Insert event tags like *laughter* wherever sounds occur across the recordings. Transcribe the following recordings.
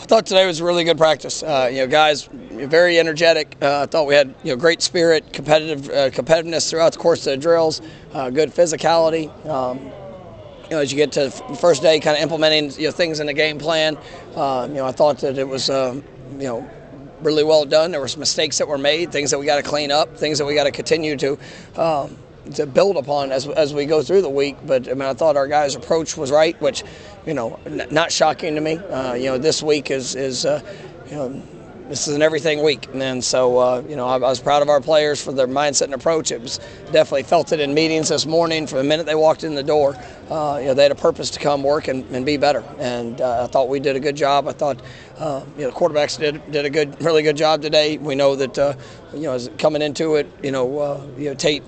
I thought today was a really good practice. Uh, you know, guys, very energetic. Uh, I thought we had you know great spirit, competitive uh, competitiveness throughout the course of the drills, uh, good physicality. Um, you know, as you get to the first day, kind of implementing you know things in the game plan. Uh, you know, I thought that it was um, you know really well done. There were some mistakes that were made, things that we got to clean up, things that we got to continue to. Um, to build upon as, as we go through the week. But I mean, I thought our guys' approach was right, which, you know, n- not shocking to me. Uh, you know, this week is is uh, you know. This is an everything week, and so uh, you know I, I, was proud of our players for their mindset and approach. It was definitely felt it in meetings this morning. From the minute they walked in the door, uh, you know they had a purpose to come work and, and be better. And uh, I thought we did a good job. I thought uh, you know quarterbacks did did a good, really good job today. We know that you know coming into it, you know you know Tate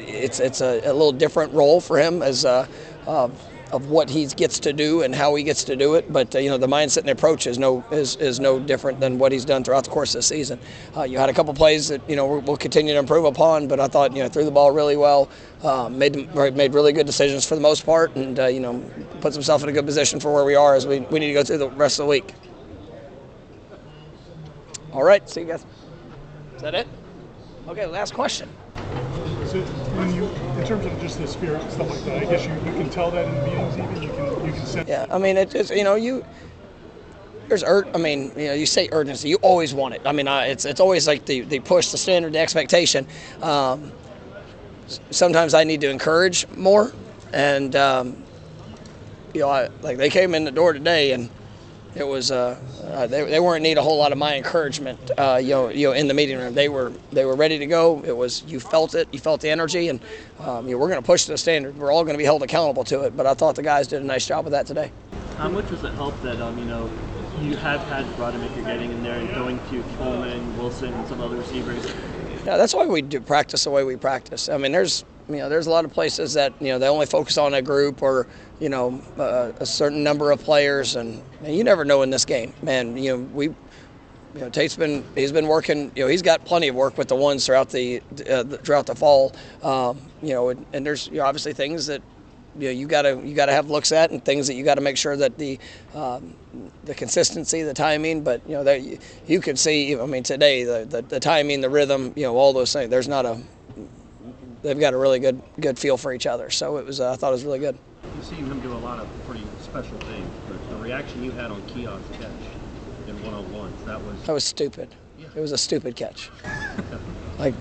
it's it's a, a, little different role for him as uh, uh, of what he gets to do and how he gets to do it. But uh, you know the mindset and approach is no is, is no different than what he's done throughout the course of the season. Uh, you had a couple plays that you know we'll continue to improve upon, but I thought you know threw the ball really well, uh, made made really good decisions for the most part, and uh, you know puts himself in a good position for where we are as we, we need to go through the rest of the week. All right, see you guys. Is that it? Okay, last question. So when you, in terms of just the spirit and stuff like that, I guess you, you can tell that in meetings even. You can you can sense. Yeah, I mean it's you know you there's ur- I mean you know you say urgency, you always want it. I mean I, it's it's always like the the push, the standard, the expectation. Um, sometimes I need to encourage more, and um, you know I, like they came in the door today and it was uh, uh, they, they weren't need a whole lot of my encouragement uh, you know you know in the meeting room. They were they were ready to go. It was you felt it you felt the energy and um, you know, we're going to push the standard. We're all going to be held accountable to it but I thought the guys did a nice job of that today. How much does it help that um, you know you have had Rodemaker getting in there and going to Coleman Wilson and some other receivers? Yeah that's why we do practice the way we practice. I mean there's you know, there's a lot of places that you know they only focus on a group or you know uh, a certain number of players, and, and, you never know in this game, man. You know, we, you know, Tate's been he's been working. You know, he's got plenty of work with the ones throughout the uh, throughout the fall. Um, you know, and, and there's you know, obviously things that you know you gotta you gotta have looks at and things that you gotta make sure that the um, the consistency, the timing. But you know that you, you can see. I mean, today the, the the timing, the rhythm, you know, all those things. There's not a they've got a really good good feel for each other. So it was uh, I thought it was really good. You've seen him do a lot of pretty special things, but the reaction you had on Keon's catch in one on ones that was that was stupid. Yeah. It was a stupid catch. *laughs* like.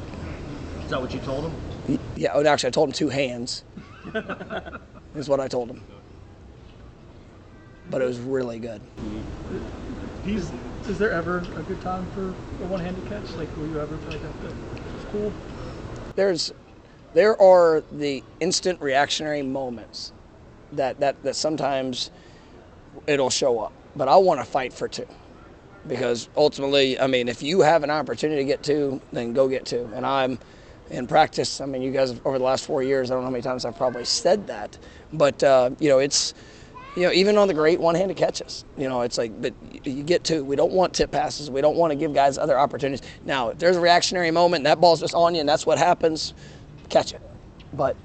Is that what you told him? Yeah. Oh, actually, I told him two hands. *laughs* is what I told him. But it was really good. He's. Is there ever a good time for a one-handed catch? Like, will you ever feel like that? It's cool. There's there are the instant reactionary moments that, that, that sometimes it'll show up. But I want to fight for two. Because ultimately, I mean, if you have an opportunity to get two, then go get two. And I'm in practice, I mean, you guys, over the last four years, I don't know how many times I've probably said that. But, uh, you know, it's, you know, even on the great one-handed catches, you know, it's like, but you get two. We don't want tip passes. We don't want to give guys other opportunities. Now, if there's a reactionary moment and that ball's just on you and that's what happens, catch it. But,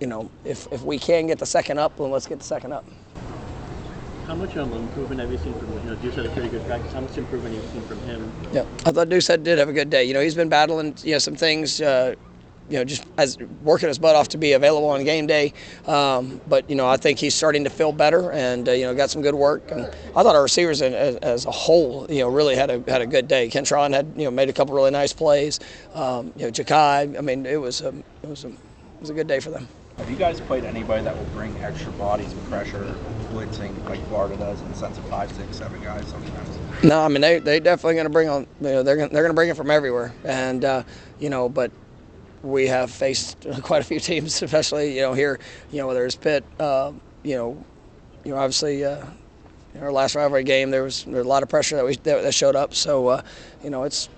you know, if, if we can get the second up, then let's get the second up. How much um, improvement have you seen from, you know, Deuce had a pretty good practice. How much improvement have you seen from him? Yeah, I thought Deuce had, did have a good day. You know, he's been battling, you know, some things, uh, you know, just as working his butt off to be available on game day. Um, but you know, I think he's starting to feel better, and uh, you know, got some good work. And I thought our receivers, as, as, a whole, you know, really had a had a good day. Kentron had you know made a couple really nice plays. Um, you know, Ja'Khi. I mean, it was a, it was a it was a good day for them. Have you guys played anybody that will bring extra bodies and pressure, blitzing like Florida does in the sense of five, six, seven guys sometimes? No, I mean they they definitely going to bring on. You know, they're gonna, they're going to bring it from everywhere, and uh, you know, but we have faced *laughs* quite a few teams, especially you know here, you know whether it's Pitt, uh, you know, you know obviously. Uh, in our last rivalry game, there was, there was a lot of pressure that we that, that showed up. So, uh, you know, it's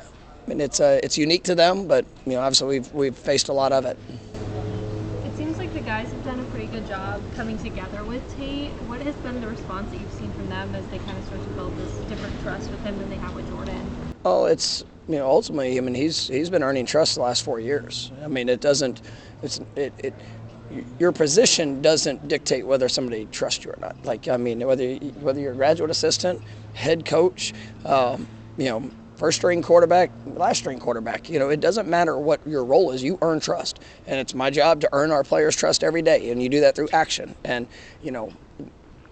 I mean, it's uh, it's unique to them, but you know, obviously we've we've faced a lot of it. Guys have done a pretty good job coming together with Tate. What has been the response that you've seen from them as they kind of start to build this different trust with him than they have with Jordan? Oh, it's you know, ultimately, I mean, he's he's been earning trust the last four years. I mean, it doesn't, it's it, it your position doesn't dictate whether somebody trusts you or not. Like I mean, whether whether you're a graduate assistant, head coach, um, you know, first string quarterback, last string quarterback. You know, it doesn't matter what your role is. You earn trust, and it's my job to earn our players' trust every day, and you do that through action. And you know,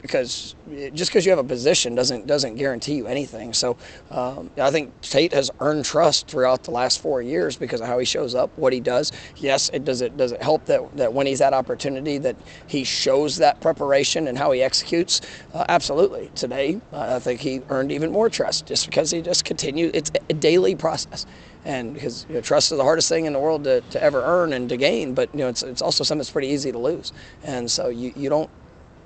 because just because you have a position doesn't doesn't guarantee you anything. So um, I think Tate has earned trust throughout the last four years because of how he shows up, what he does. Yes, it does it does it help that that when he's at opportunity that he shows that preparation and how he executes. Uh, absolutely. Today, uh, I think he earned even more trust just because he just continues. It's a daily process. And because you know, trust is the hardest thing in the world to, to ever earn and to gain, but you know it's, it's also something that's pretty easy to lose. And so you, you don't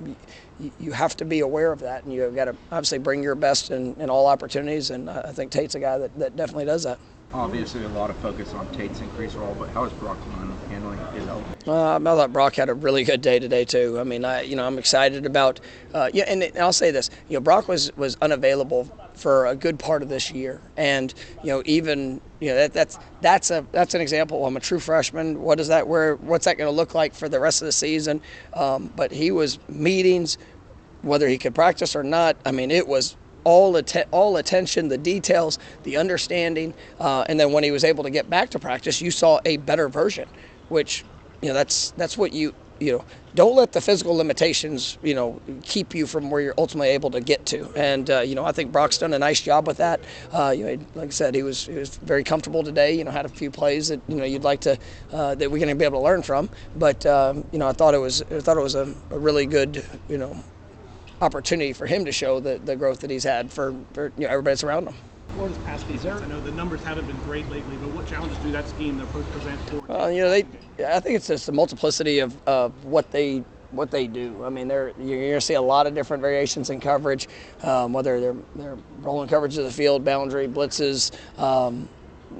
you- have to be aware of that, and you've got to obviously bring your best in, in all opportunities. And uh, I think Tate's a guy that, that definitely does that. Obviously, a lot of focus on Tate's increased role, but how is Brock Glenn handling Uh, I thought Brock had a really good day today too. I mean, I you know I'm excited about uh, yeah, and, and I'll say this, you know, Brock was was unavailable for a good part of this year, and you know even you know that, that's that's a that's an example. I'm a true freshman. What is that? Where what's that going to look like for the rest of the season? Um, but he was meetings, whether he could practice or not. I mean, it was all atten- all attention, the details, the understanding, uh, and then when he was able to get back to practice, you saw a better version, which you know that's that's what you you know don't let the physical limitations you know keep you from where you're ultimately able to get to and uh, you know I think Brock's done a nice job with that uh, you know like I said he was he was very comfortable today you know had a few plays that you know you'd like to uh, that we're going to be able to learn from but um, you know I thought it was I thought it was a, a really good you know opportunity for him to show the, the growth that he's had for, for you know, everybody that's around him. Florida's defense. I know the numbers haven't been great lately, but what challenges do that scheme present for? Well, you know, they. I think it's just the multiplicity of, of what they what they do. I mean, they're you're going to see a lot of different variations in coverage, um, whether they're they're rolling coverage of the field, boundary blitzes. Um,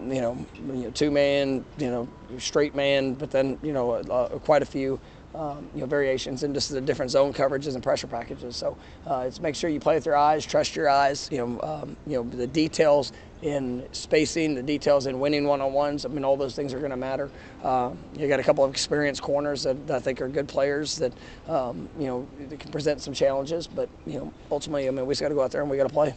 you know, you know, two man, you know, straight man, but then you know, uh, quite a few, um, you know, variations and just the different zone coverages and pressure packages. So uh, it's make sure you play with your eyes, trust your eyes. You know, um, you know the details in spacing, the details in winning one-on-ones. I mean, all those things are going to matter. Uh, you got a couple of experienced corners that, that I think are good players that um, you know that can present some challenges, but you know, ultimately, I mean, we just got to go out there and we got to play.